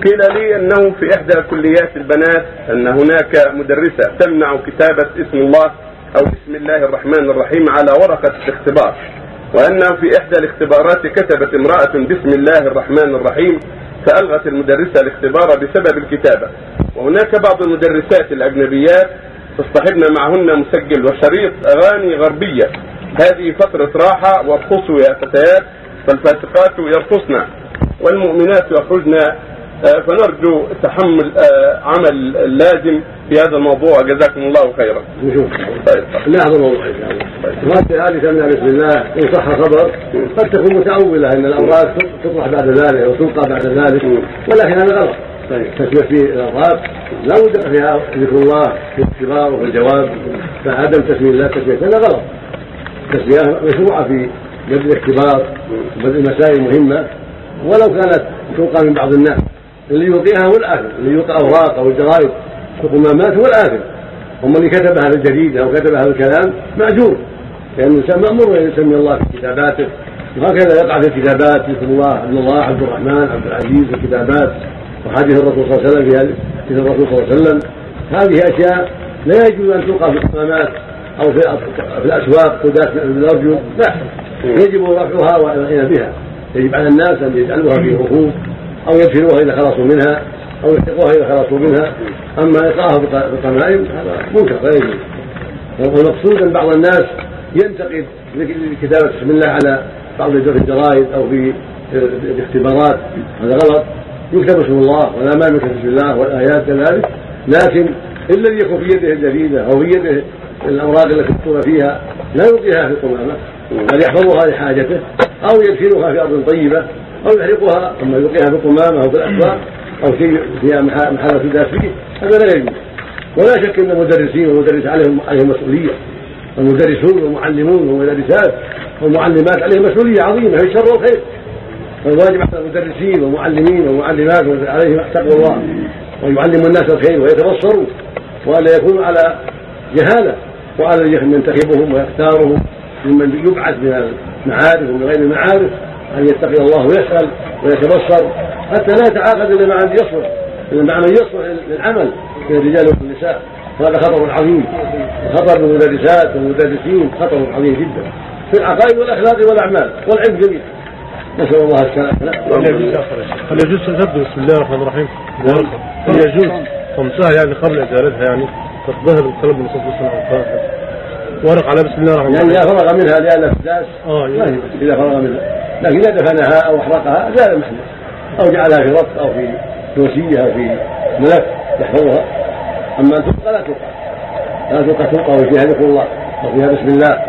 وقيل لي أنه في إحدى كليات البنات أن هناك مدرسة تمنع كتابة اسم الله أو بسم الله الرحمن الرحيم على ورقة الاختبار وانه في إحدى الاختبارات كتبت امرأة بسم الله الرحمن الرحيم فألغت المدرسة الاختبار بسبب الكتابة. وهناك بعض المدرسات الأجنبيات تصطحبن معهن مسجل وشريط أغاني غربية. هذه فترة راحة وارقصوا يا فتيات فالفاسقات يرقصن والمؤمنات يخرجن فنرجو تحمل آه، عمل لازم في هذا الموضوع جزاكم الله خيرا. نشوف طيب ناخذ الموضوع ان شاء الله. هذه تمنع بسم الله إن صح خبر قد تكون متأولة إن الأوراق تطرح بعد ذلك أو تلقى بعد ذلك ولكن هذا غلط. طيب تسمية في الأوراق لا بد فيها ذكر الله في الاختبار وفي الجواب فعدم تسمية الله تسمية هذا غلط. تسمية مشروعة في بدء الاختبار وبدء مسائل مهمة ولو كانت تلقى من بعض الناس اللي يلقيها هو الآثم اللي يلقى أوراق أو الجرائد القمامات هو الآثم أما اللي كتب هذا الجريدة أو كتب هذا الكلام مأجور لأن الإنسان مأمور أن يسمي الله في كتاباته. وهكذا يقع في الكتابات ذكر الله عبد الله عبد الرحمن عبد العزيز الكتابات. وحديث الرسول صلى الله عليه وسلم في الرسول صلى الله عليه وسلم. هذه أشياء لا يجوز أن تلقى في القمامات أو في الأسواق قدات الأرجل لا. يجب رفعها والعناية بها. يجب على الناس أن يجعلوها في ركوب أو يدفنوها إذا خلصوا منها أو يحرقوها إذا خلصوا منها. أما إلقاها بالقمائم هذا منكر لا يجوز. والمقصود أن بعض الناس ينتقد كتابة بسم الله على بعض الجرائد أو في الاختبارات. هذا غلط. يكتب اسم الله ولا ما يكتب بسم الله والآيات كذلك. لكن الذي يكون في يده الجريدة أو في يده الأوراق التي مكتوبة فيها لا يلقيها في القمامة. بل يحفظها لحاجته أو يدفنها في أرض طيبة. أو يحرقها ثم يلقيها في القمامة أو في الأسواق أو في فيها محل تداس فيه هذا لا يجوز. ولا شك أن المدرسين والمدرس عليهم عليهم مسؤولية. المدرسون والمعلمون والمدرسات والمعلمات عليهم مسؤولية عظيمة في الشر والخير فالواجب على المدرسين والمعلمين والمعلمات عليهم تقوى الله. ويعلموا الناس الخير ويتبصروا. وألا يكونوا على جهالة. وعلى ينتخبهم ويختارهم ممن يبعث من المعارف ومن غير المعارف. أن يتقي الله ويسأل ويتبصر حتى لا يتعاقد إلا مع من يصلح إلا مع من يصلح للعمل من الرجال والنساء. وهذا خطر عظيم خطر المدرسات والمدرسين خطر عظيم جدا. في العقائد والأخلاق والأعمال والعلم جميعا. نسأل الله السلامة. هل يجوز تبدو بسم الله الرحمن الرحيم. هل يجوز خمسها يعني قبل إزالتها يعني تتظاهر بالقلب من صوت السلام ورق على بسم الله الرحمن الرحيم. يعني إذا فرغ منها افتاس آه يعني إذا فرغ منها. لكن إذا دفنها أو أحرقها زال المحدث أو جعلها في ربط أو في دوسية أو في ملف يحفظها. أما أن تبقى لا تبقى. لا تبقى تبقى وفيها ذكر الله. وفيها بسم الله.